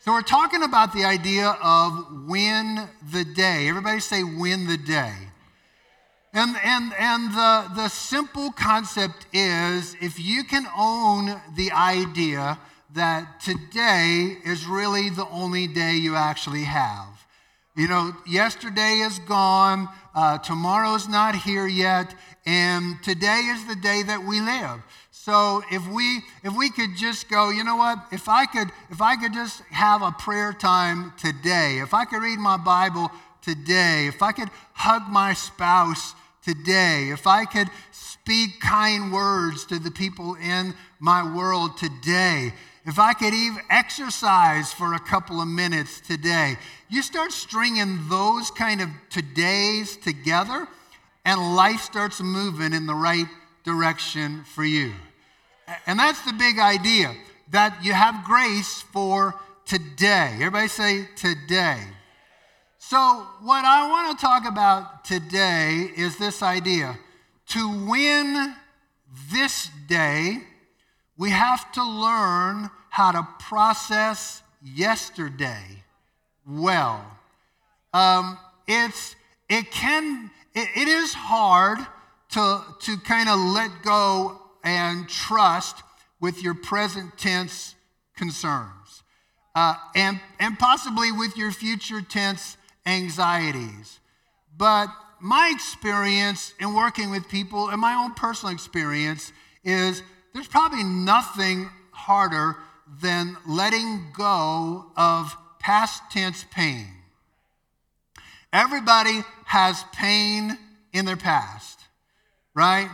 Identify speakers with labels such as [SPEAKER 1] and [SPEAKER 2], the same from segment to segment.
[SPEAKER 1] So, we're talking about the idea of win the day. Everybody say, win the day. And, and, and the, the simple concept is if you can own the idea that today is really the only day you actually have. You know, yesterday is gone, uh, tomorrow's not here yet, and today is the day that we live. So if we if we could just go, you know what? If I could if I could just have a prayer time today, if I could read my Bible today, if I could hug my spouse today, if I could speak kind words to the people in my world today, if I could even exercise for a couple of minutes today, you start stringing those kind of todays together, and life starts moving in the right direction for you. And that's the big idea that you have grace for today. Everybody say today. So, what I want to talk about today is this idea. To win this day, we have to learn how to process yesterday well. Um, it's, it can, it, it is hard to, to kind of let go and trust with your present tense concerns uh, and, and possibly with your future tense anxieties. But my experience in working with people and my own personal experience is there's probably nothing harder than letting go of past tense pain. Everybody has pain in their past, right?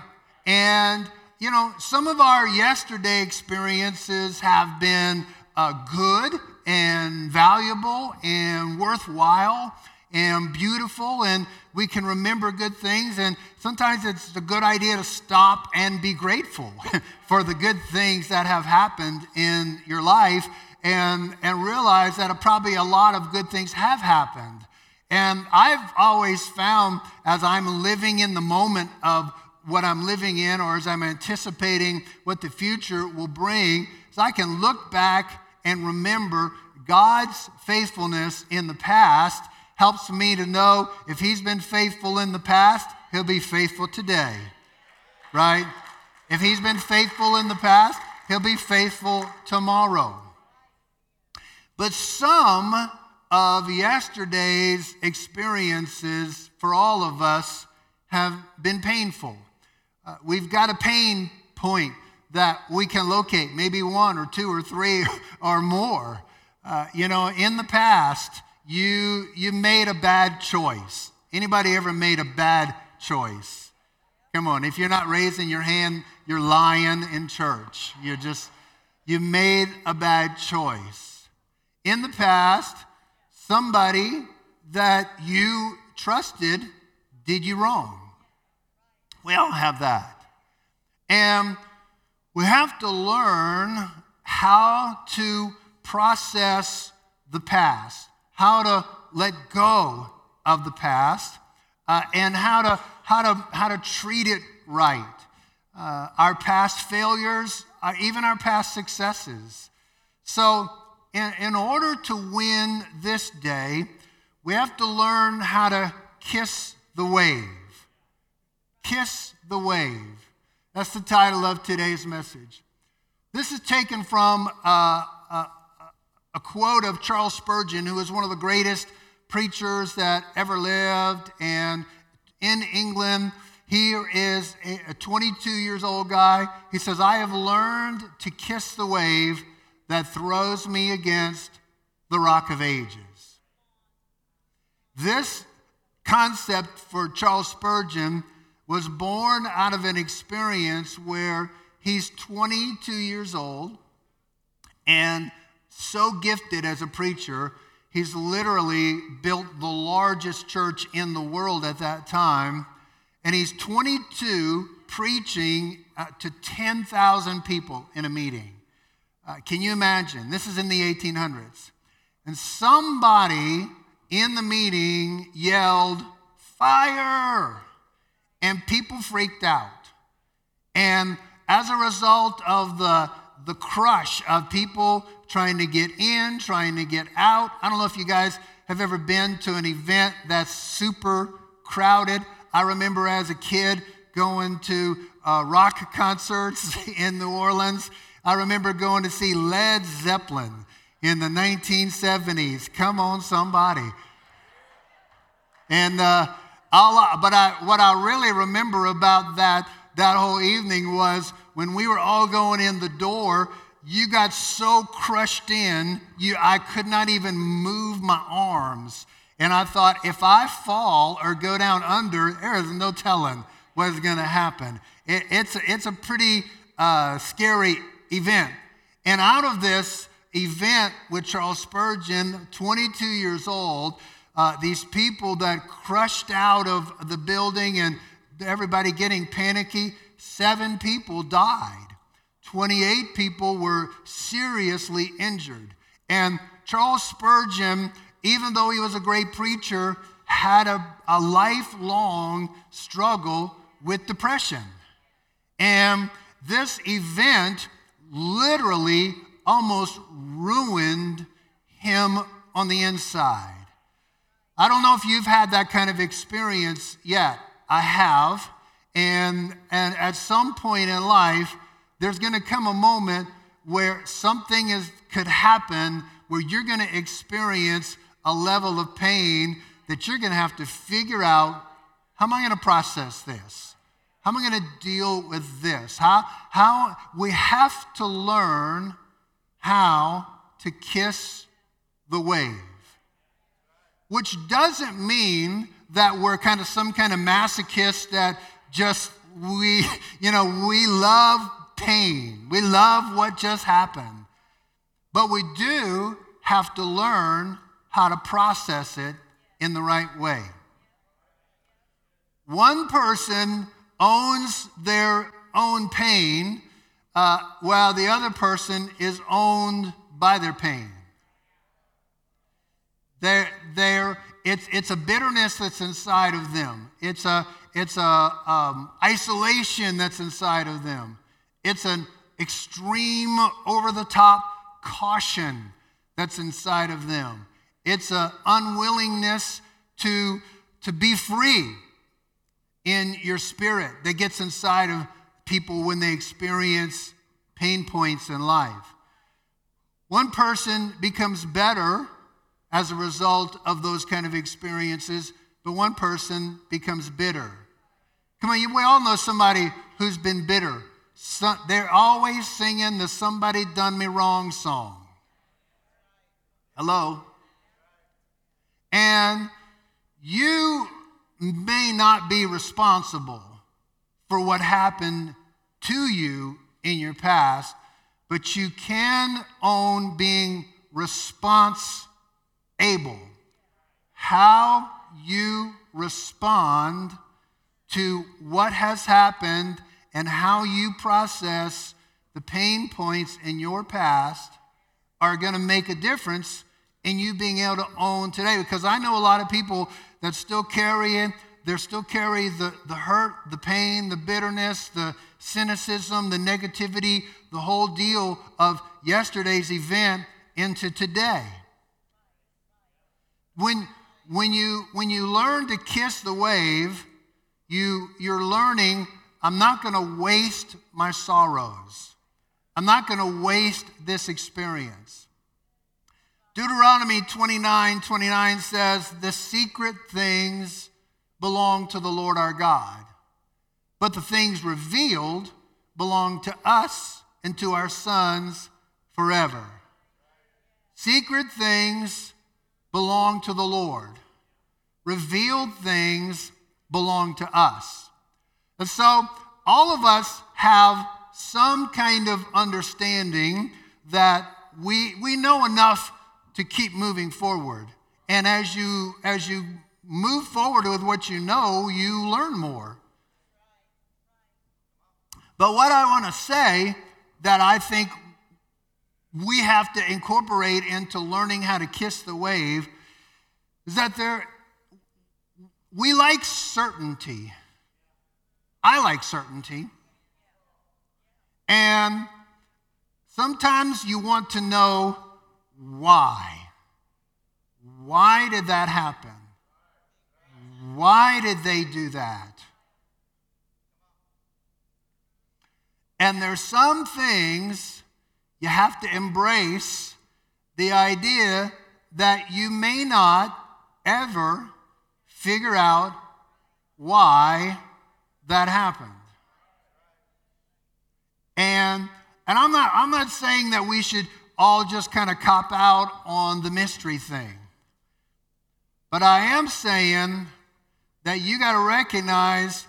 [SPEAKER 1] And, you know, some of our yesterday experiences have been uh, good and valuable and worthwhile and beautiful, and we can remember good things. And sometimes it's a good idea to stop and be grateful for the good things that have happened in your life and, and realize that probably a lot of good things have happened. And I've always found as I'm living in the moment of what I'm living in or as I'm anticipating what the future will bring, so I can look back and remember God's faithfulness in the past helps me to know if He's been faithful in the past, He'll be faithful today. Right? If He's been faithful in the past, He'll be faithful tomorrow. But some of yesterday's experiences for all of us have been painful. Uh, we've got a pain point that we can locate, maybe one or two or three or more. Uh, you know, in the past, you, you made a bad choice. Anybody ever made a bad choice? Come on, if you're not raising your hand, you're lying in church. You're just, you made a bad choice. In the past, somebody that you trusted did you wrong. We all have that. And we have to learn how to process the past, how to let go of the past, uh, and how to, how, to, how to treat it right. Uh, our past failures, uh, even our past successes. So, in, in order to win this day, we have to learn how to kiss the wave. Kiss the wave. That's the title of today's message. This is taken from uh, a, a quote of Charles Spurgeon, who was one of the greatest preachers that ever lived. And in England, here is a 22 years old guy. He says, I have learned to kiss the wave that throws me against the rock of ages. This concept for Charles Spurgeon was born out of an experience where he's 22 years old and so gifted as a preacher, he's literally built the largest church in the world at that time. And he's 22 preaching uh, to 10,000 people in a meeting. Uh, can you imagine? This is in the 1800s. And somebody in the meeting yelled, Fire! And people freaked out. And as a result of the, the crush of people trying to get in, trying to get out. I don't know if you guys have ever been to an event that's super crowded. I remember as a kid going to uh, rock concerts in New Orleans. I remember going to see Led Zeppelin in the 1970s. Come on, somebody. And uh, I'll, but I, what I really remember about that, that whole evening was when we were all going in the door, you got so crushed in, you, I could not even move my arms. And I thought, if I fall or go down under, there is no telling what's going to happen. It, it's, it's a pretty uh, scary event. And out of this event with Charles Spurgeon, 22 years old, uh, these people that crushed out of the building and everybody getting panicky, seven people died. 28 people were seriously injured. And Charles Spurgeon, even though he was a great preacher, had a, a lifelong struggle with depression. And this event literally almost ruined him on the inside. I don't know if you've had that kind of experience yet. I have. And, and at some point in life, there's going to come a moment where something is, could happen where you're going to experience a level of pain that you're going to have to figure out how am I going to process this? How am I going to deal with this? How, how we have to learn how to kiss the wave, which doesn't mean that we're kind of some kind of masochist that just we, you know, we love pain. We love what just happened. But we do have to learn how to process it in the right way. One person owns their own pain, uh, while the other person is owned by their pain. They're, they're, it's, it's a bitterness that's inside of them. It's a, it's a um, isolation that's inside of them. It's an extreme, over the top caution that's inside of them. It's an unwillingness to, to be free in your spirit that gets inside of people when they experience pain points in life. One person becomes better as a result of those kind of experiences, but one person becomes bitter. Come on, we all know somebody who's been bitter. So, they're always singing the Somebody Done Me Wrong song. Hello? And you may not be responsible for what happened to you in your past, but you can own being response able. How you respond to what has happened and how you process the pain points in your past are going to make a difference in you being able to own today. Because I know a lot of people that still carry it, they still carry the, the hurt, the pain, the bitterness, the cynicism, the negativity, the whole deal of yesterday's event into today. When, when, you, when you learn to kiss the wave, you, you're learning I'm not going to waste my sorrows. I'm not going to waste this experience. Deuteronomy 29 29 says, The secret things belong to the Lord our God, but the things revealed belong to us and to our sons forever. Secret things belong to the Lord, revealed things belong to us. And so all of us have some kind of understanding that we, we know enough to keep moving forward. And as you, as you move forward with what you know, you learn more. But what I want to say that I think we have to incorporate into learning how to kiss the wave is that there we like certainty. I like certainty. And Sometimes you want to know why. Why did that happen? Why did they do that? And there's some things you have to embrace the idea that you may not ever figure out why that happened. And and I'm not I'm not saying that we should all just kind of cop out on the mystery thing. But I am saying that you got to recognize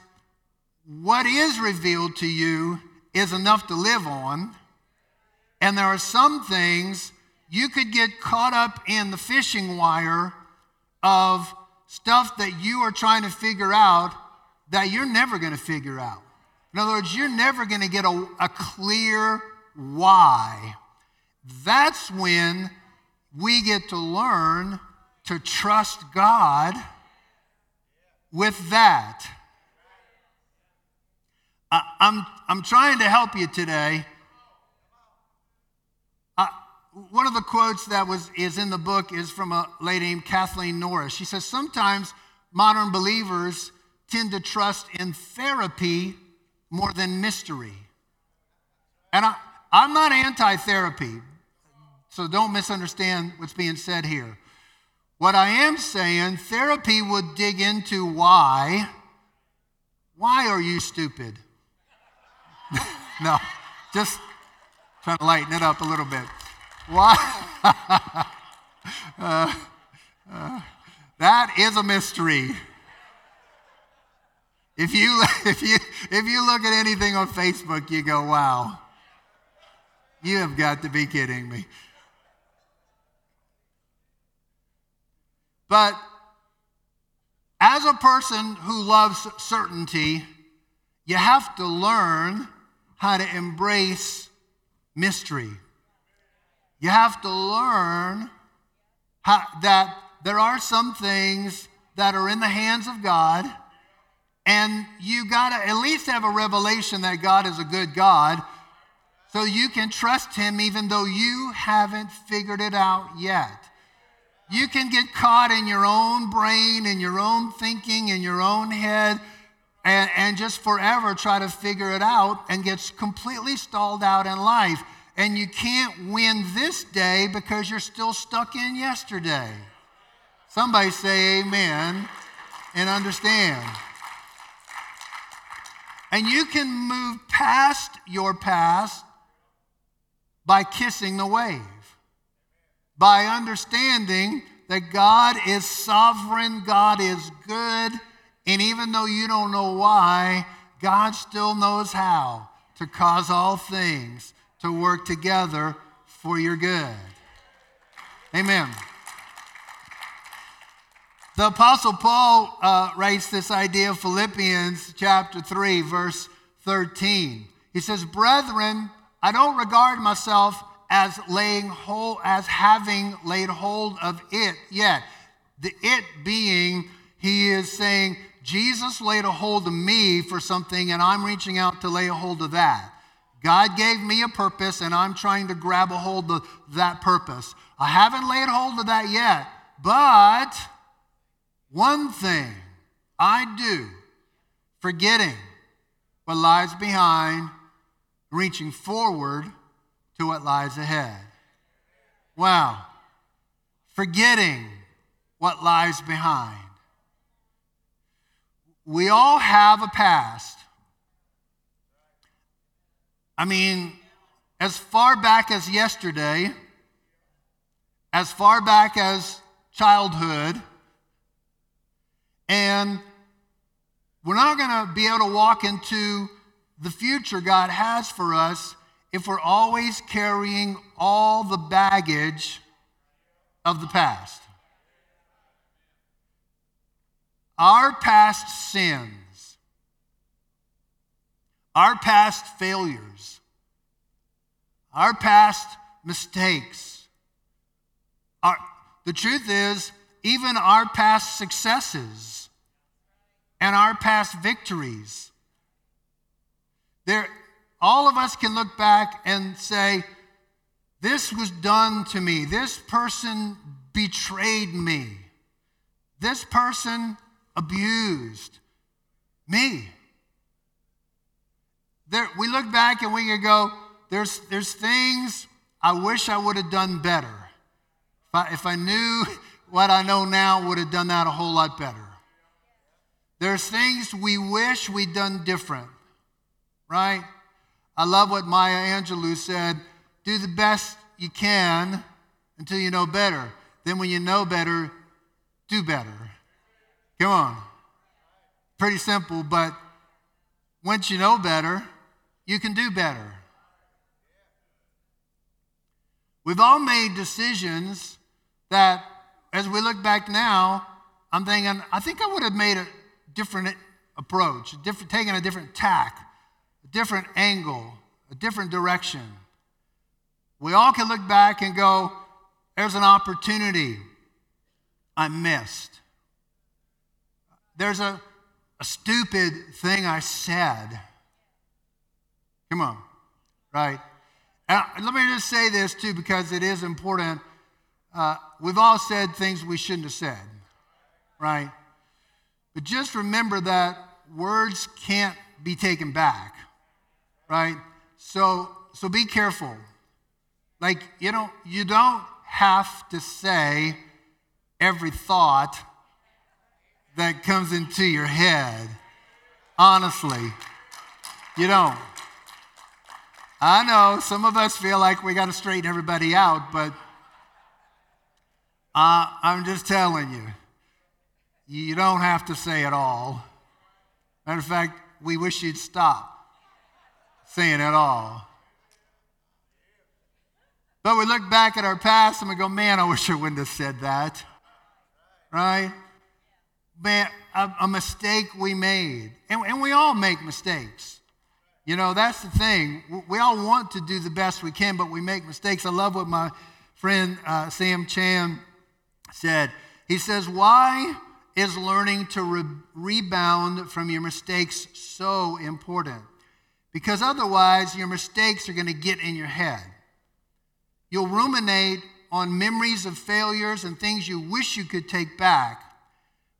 [SPEAKER 1] what is revealed to you is enough to live on. And there are some things you could get caught up in the fishing wire of stuff that you are trying to figure out that you're never going to figure out. In other words, you're never going to get a, a clear why. That's when we get to learn to trust God with that. I, I'm, I'm trying to help you today. One of the quotes that was, is in the book is from a lady named Kathleen Norris. She says, Sometimes modern believers tend to trust in therapy more than mystery. And I, I'm not anti therapy, so don't misunderstand what's being said here. What I am saying, therapy would dig into why. Why are you stupid? no, just trying to lighten it up a little bit. Why? uh, uh, that is a mystery. If you, if, you, if you look at anything on Facebook, you go, wow, you have got to be kidding me. But as a person who loves certainty, you have to learn how to embrace mystery. You have to learn how, that there are some things that are in the hands of God, and you got to at least have a revelation that God is a good God so you can trust Him even though you haven't figured it out yet. You can get caught in your own brain, in your own thinking, in your own head, and, and just forever try to figure it out and gets completely stalled out in life. And you can't win this day because you're still stuck in yesterday. Somebody say amen and understand. And you can move past your past by kissing the wave by understanding that God is sovereign, God is good, and even though you don't know why, God still knows how to cause all things to work together for your good. Amen. The Apostle Paul uh, writes this idea of Philippians chapter 3, verse 13. He says, Brethren, I don't regard myself as laying hold, as having laid hold of it yet. The it being, he is saying, Jesus laid a hold of me for something, and I'm reaching out to lay a hold of that. God gave me a purpose, and I'm trying to grab a hold of that purpose. I haven't laid hold of that yet, but one thing I do, forgetting what lies behind, reaching forward to what lies ahead. Wow. Forgetting what lies behind. We all have a past. I mean, as far back as yesterday, as far back as childhood, and we're not going to be able to walk into the future God has for us if we're always carrying all the baggage of the past. Our past sins, our past failures, our past mistakes, our, the truth is, even our past successes and our past victories, there, all of us can look back and say, This was done to me. This person betrayed me. This person abused me. There, we look back and we can go, there's, there's things I wish I would have done better. If I, if I knew what I know now, would have done that a whole lot better. There's things we wish we'd done different, right? I love what Maya Angelou said do the best you can until you know better. Then, when you know better, do better. Come on. Pretty simple, but once you know better, you can do better. We've all made decisions that, as we look back now, I'm thinking, I think I would have made a different approach, different, taken a different tack, a different angle, a different direction. We all can look back and go, there's an opportunity I missed. There's a, a stupid thing I said. Come on, right? Now, let me just say this too, because it is important. Uh, we've all said things we shouldn't have said, right? But just remember that words can't be taken back, right? So, so be careful. Like, you know, you don't have to say every thought that comes into your head. Honestly, you don't. I know some of us feel like we got to straighten everybody out, but uh, I'm just telling you, you don't have to say it all. Matter of fact, we wish you'd stop saying it all. But we look back at our past and we go, man, I wish I wouldn't have said that. Right? Man, a, a mistake we made. And, and we all make mistakes. You know, that's the thing. We all want to do the best we can, but we make mistakes. I love what my friend uh, Sam Chand said. He says, Why is learning to re- rebound from your mistakes so important? Because otherwise, your mistakes are going to get in your head. You'll ruminate on memories of failures and things you wish you could take back.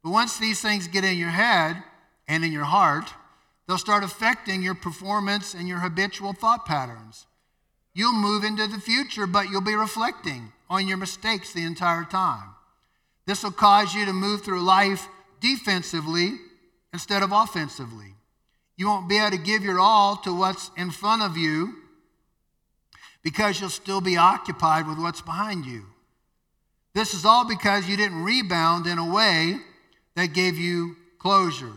[SPEAKER 1] But once these things get in your head and in your heart, they'll start affecting your performance and your habitual thought patterns. You'll move into the future, but you'll be reflecting on your mistakes the entire time. This will cause you to move through life defensively instead of offensively. You won't be able to give your all to what's in front of you because you'll still be occupied with what's behind you. This is all because you didn't rebound in a way that gave you closure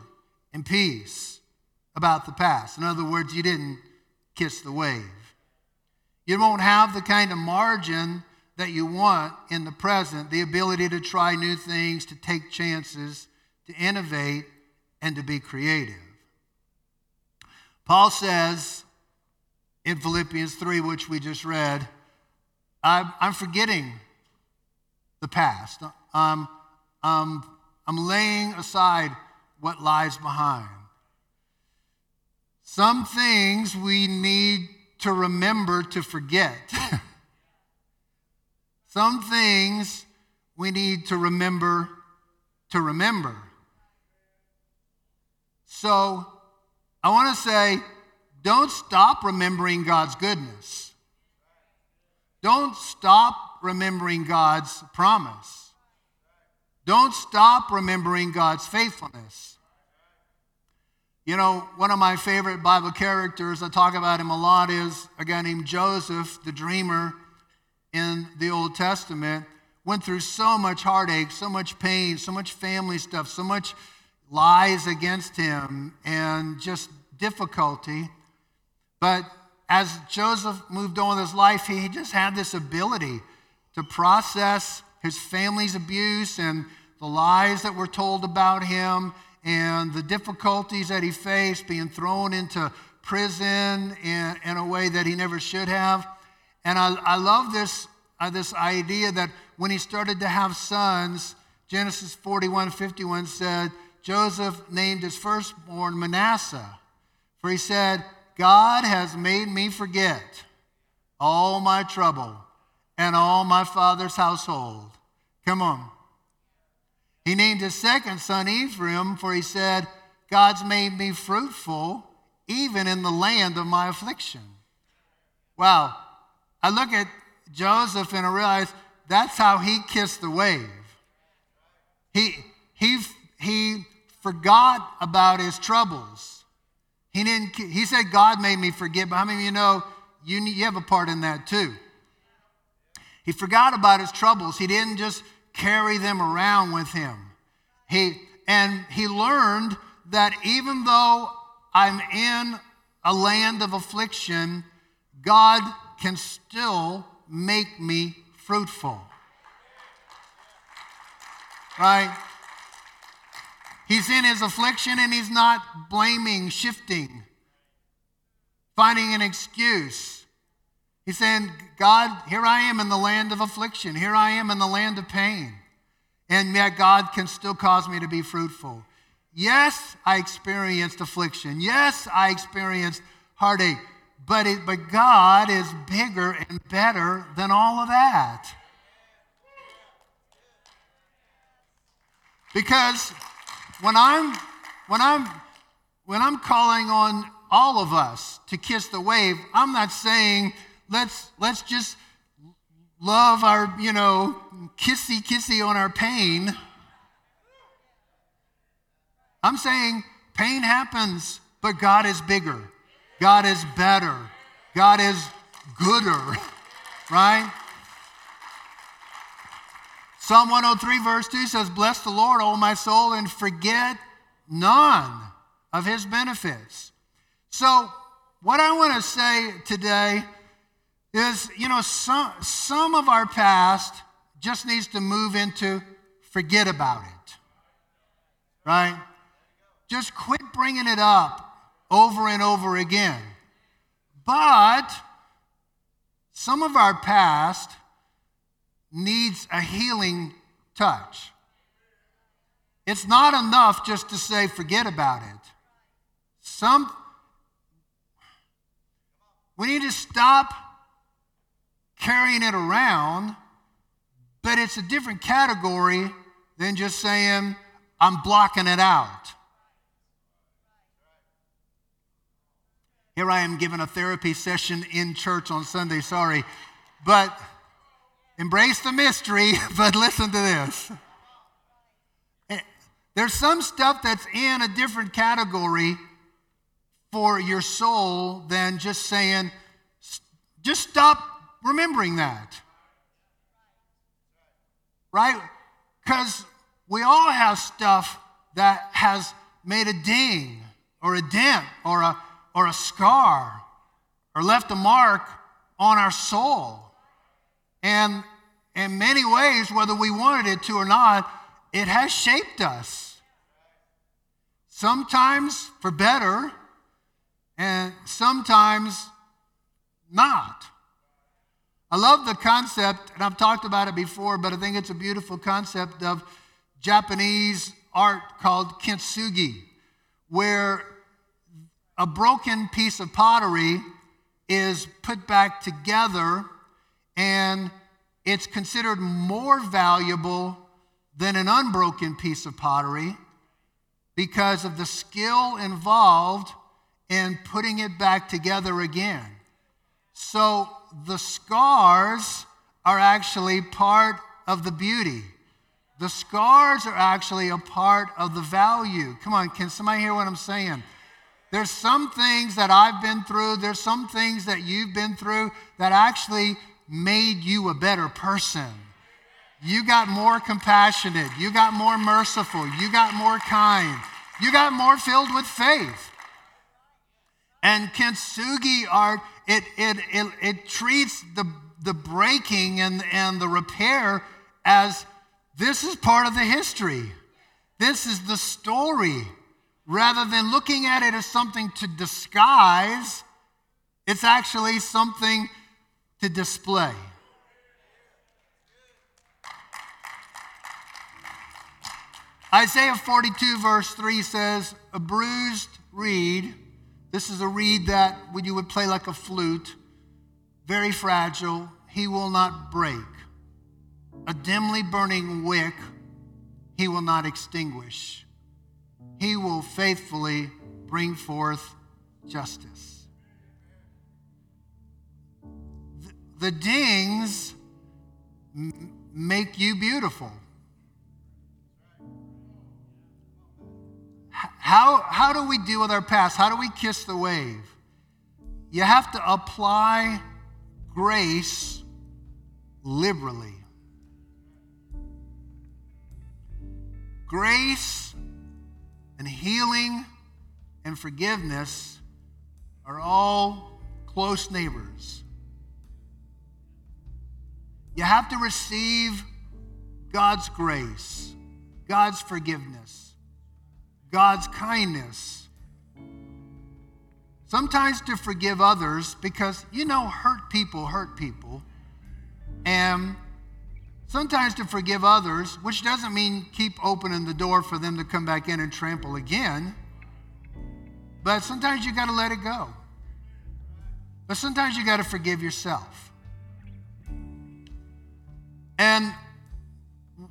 [SPEAKER 1] and peace about the past. In other words, you didn't kiss the wave. You won't have the kind of margin that you want in the present the ability to try new things, to take chances, to innovate, and to be creative. Paul says, in Philippians 3, which we just read, I'm, forgetting the past. I'm, I'm, I'm laying aside what lies behind. Some things we need to remember to forget. Some things we need to remember to remember. So I want to say, don't stop remembering God's goodness. Don't stop remembering God's promise. Don't stop remembering God's faithfulness. You know, one of my favorite Bible characters, I talk about him a lot, is a guy named Joseph, the dreamer in the Old Testament. Went through so much heartache, so much pain, so much family stuff, so much lies against him, and just difficulty. But as Joseph moved on with his life, he just had this ability to process his family's abuse and the lies that were told about him and the difficulties that he faced, being thrown into prison in, in a way that he never should have. And I, I love this, uh, this idea that when he started to have sons, Genesis 41 51 said, Joseph named his firstborn Manasseh, for he said, God has made me forget all my trouble and all my father's household. Come on. He named his second son Ephraim, for he said, God's made me fruitful even in the land of my affliction. Wow. I look at Joseph and I realize that's how he kissed the wave. He, he, he forgot about his troubles. He, didn't, he said, God made me forget, but how many of you know you, you have a part in that too? He forgot about his troubles. He didn't just carry them around with him. He, and he learned that even though I'm in a land of affliction, God can still make me fruitful. Right? He's in his affliction and he's not blaming, shifting, finding an excuse. He's saying, God, here I am in the land of affliction. Here I am in the land of pain. And yet God can still cause me to be fruitful. Yes, I experienced affliction. Yes, I experienced heartache. But, it, but God is bigger and better than all of that. Because when I'm, when I'm, when I'm calling on all of us to kiss the wave, I'm not saying let's, let's just love our, you know, kissy kissy on our pain. I'm saying pain happens, but God is bigger. God is better. God is gooder, right? Psalm 103, verse 2 says, Bless the Lord, O my soul, and forget none of his benefits. So, what I want to say today is, you know, some, some of our past just needs to move into forget about it, right? Just quit bringing it up over and over again. But some of our past needs a healing touch. It's not enough just to say, forget about it. Some, we need to stop carrying it around, but it's a different category than just saying, I'm blocking it out. Here I am giving a therapy session in church on Sunday, sorry. But embrace the mystery, but listen to this. Eh, there's some stuff that's in a different category for your soul than just saying, just stop remembering that. Right? Because we all have stuff that has made a ding or a dent or a, or a scar or left a mark on our soul. And in many ways, whether we wanted it to or not, it has shaped us. Sometimes for better, and sometimes not. I love the concept, and I've talked about it before, but I think it's a beautiful concept of Japanese art called kintsugi, where a broken piece of pottery is put back together and it's considered more valuable than an unbroken piece of pottery because of the skill involved in putting it back together again. So the scars are actually part of the beauty. The scars are actually a part of the value. Come on, can somebody hear what I'm saying? There's some things that I've been through, there's some things that you've been through that actually made you a better person. You got more compassionate. You got more merciful. You got more kind. You got more filled with faith. And kintsugi art, it, it, it, it treats the, the breaking and, and the repair as this is part of the history. This is the story. Rather than looking at it as something to disguise, it's actually something to display. Isaiah 42, verse 3 says, A bruised reed, this is a reed that when you would play like a flute, very fragile. he will not break. A dimly burning wick he will not extinguish. He will faithfully bring forth justice. The, dings make you beautiful. How, how do we deal with our past? How do we kiss the wave? You have to apply grace liberally. Grace and healing and forgiveness are all close neighbors. You have to receive God's grace, God's forgiveness, God's kindness. Sometimes to forgive others because, you know, hurt people hurt people. And sometimes to forgive others, which doesn't mean keep opening the door for them to come back in and trample again. But sometimes you got to let it go. But sometimes you got to forgive yourself. And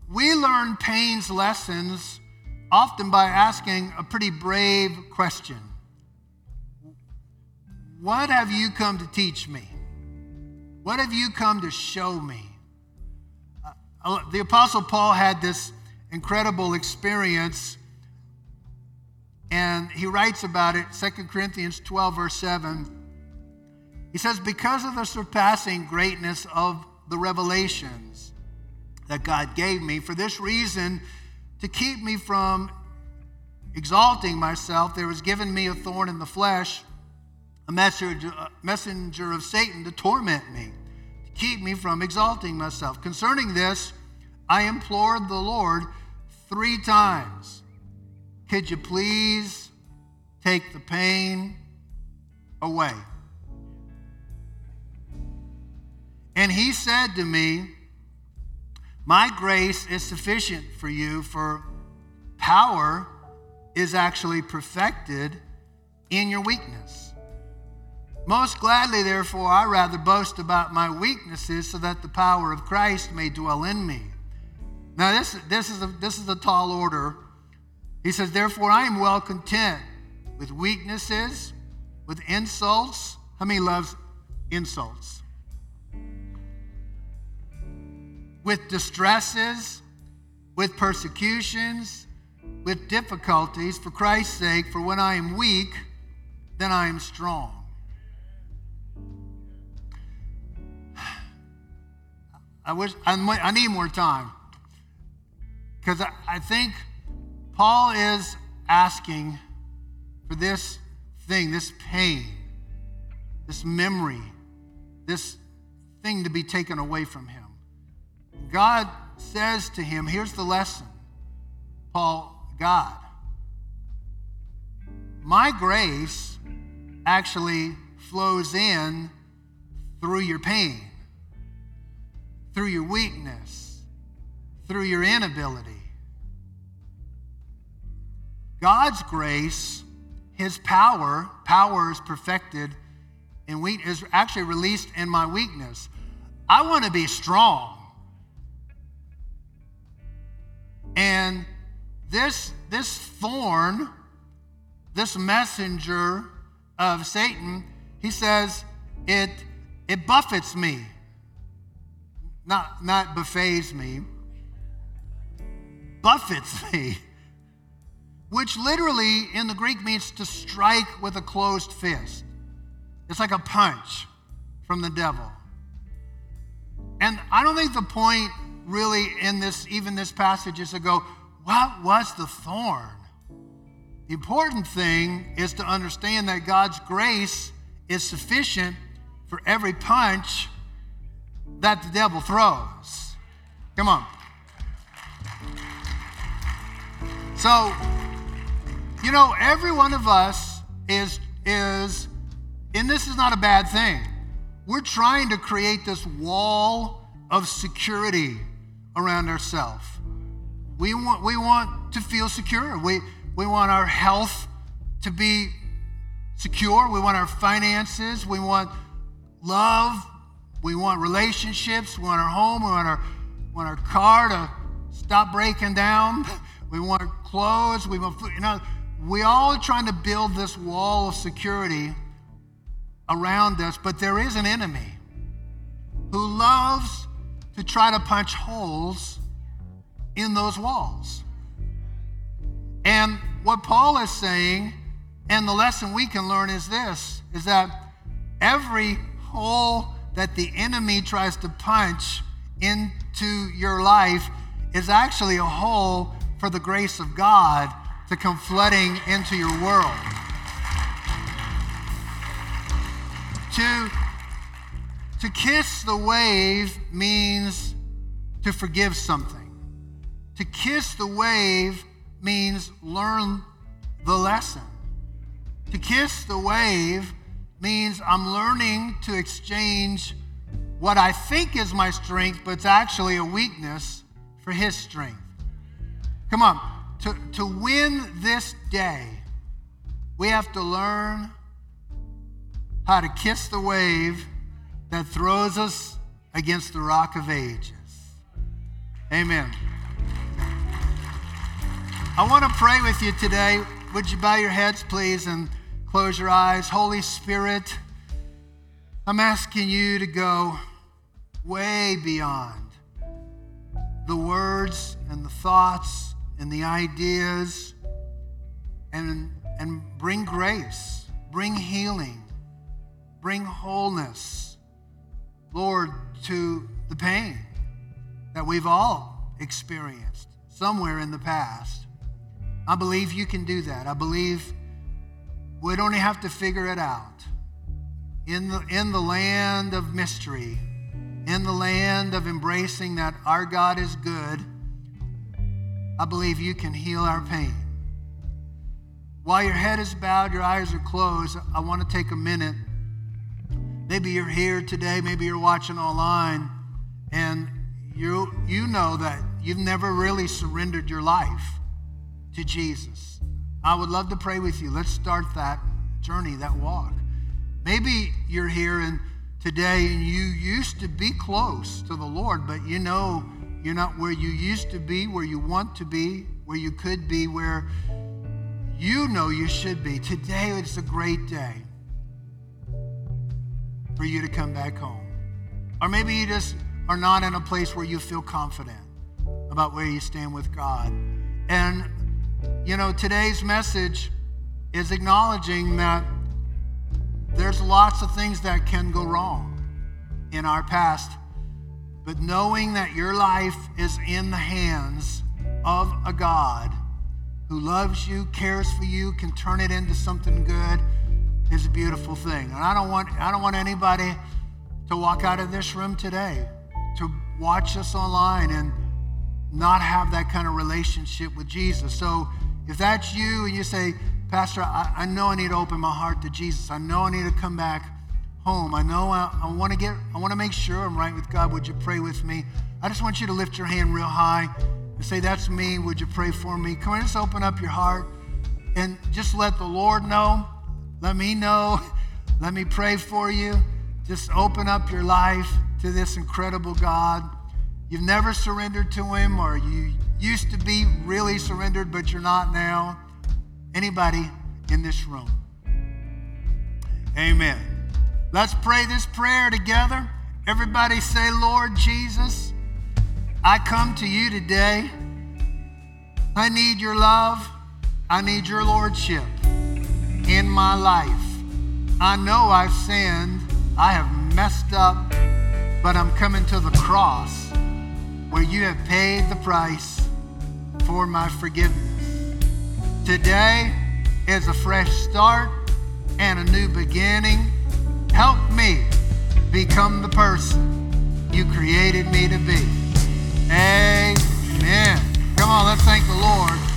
[SPEAKER 1] we learn pain's lessons often by asking a pretty brave question What have you come to teach me? What have you come to show me? Uh, the Apostle Paul had this incredible experience, and he writes about it, 2 Corinthians 12, verse 7. He says, Because of the surpassing greatness of the revelations that God gave me, for this reason, to keep me from exalting myself, there was given me a thorn in the flesh, a messenger, of Satan to torment me, to keep me from exalting myself. Concerning this, I implored the Lord three times Could you please take the pain away? And he said to me, My grace is sufficient for you, for power is actually perfected in your weakness. Most gladly, therefore, I rather boast about my weaknesses so that the power of Christ may dwell in me. Now, this, this, is a, this is a tall order. He says, Therefore, I am well content with weaknesses, with insults. How many loves insults? With distresses, with persecutions, with difficulties for Christ's sake, for when I am weak, then I am strong. I wish I need more time. Because I, I think Paul is asking for this thing, this pain, this memory, this thing to be taken away from him. God says to him, here's the lesson, Paul, God, my grace actually flows in through your pain, through your weakness, through your inability. God's grace, His power, power is perfected and we, is actually released in my weakness. I want to be strong. And this, this thorn, this messenger of Satan, he says, it, it buffets me, not, not buffets me, buffets me which literally in the Greek means to strike with a closed fist. It's like a punch from the devil. And I don't think the point really in this, even this passage, is to go, what was the thorn? The important thing is to understand that God's grace is sufficient for every punch that the devil throws. Come on. So, you know, every one of us is, is, and this is not a bad thing. We're trying to create this wall of security around ourselves. We want, we want to feel secure. We, we want our health to be secure. We want our finances. We want love we want relationships, we want our home, we want our, want our car to stop breaking down, we want clothes, we want food. You know, we all are trying to build this wall of security around us, but there is an enemy who loves to try to punch holes in those walls. And what Paul is saying, and the lesson we can learn is this is that every hole that the enemy tries to punch into your life is actually a hole for the grace of God to come flooding into your world. To, to kiss the wave means to forgive something. To kiss the wave means learn the lesson. To kiss the wave means I'm learning to exchange what I think is my strength, but it's actually a weakness for his strength. Come on, to, to win this day, we have to learn how to kiss the wave that throws us against the rock of ages. Amen. I want to pray with you today. Would you bow your heads, please, and close your eyes? Holy Spirit, I'm asking you to go way beyond the words and the thoughts and the ideas and, and bring grace, bring healing, bring wholeness, Lord, to the pain that we've all experienced somewhere in the past. I believe you can do that. I believe we don't have to figure it out. In the, in the land of mystery, in the land of embracing that our God is good I believe you can heal our pain. While your head is bowed, your eyes are closed, I want to take a minute. Maybe you're here today, maybe you're watching online, and you, you know that you've never really surrendered your life to Jesus. I would love to pray with you. Let's start that journey, that walk. Maybe you're here and today and you used to be close to the Lord, but you know you're not where you used to be, where you want to be, where you could be, where you know you should be. Today it's a great day for you to come back home. Or maybe you just are not in a place where you feel confident about where you stand with God. And, you know, today's message is acknowledging that there's lots of things that can go wrong in our past but knowing that your life is in the hands of a God who loves you, cares for you, can turn it into something good is a beautiful thing. And I don't want I don't want anybody to walk out of this room today to watch us online and not have that kind of relationship with Jesus. So if that's you and you say, Pastor, I, I know I need to open my heart to Jesus. I know I need to come back home. I know I, I want to get, I want to make sure I'm right with God. Would you pray with me? I just want you to lift your hand real high and say, That's me. Would you pray for me? Come on, just open up your heart and just let the Lord know. Let me know. Let me pray for you. Just open up your life to this incredible God. You've never surrendered to Him, or you used to be really surrendered, but you're not now. Anybody in this room? Amen. Let's pray this prayer together. Everybody say, Lord Jesus, I come to you today. I need your love. I need your lordship in my life. I know I've sinned. I have messed up, but I'm coming to the cross where you have paid the price for my forgiveness. Today is a fresh start and a new beginning. Help me become the person you created me to be. Amen. Come on, let's thank the Lord.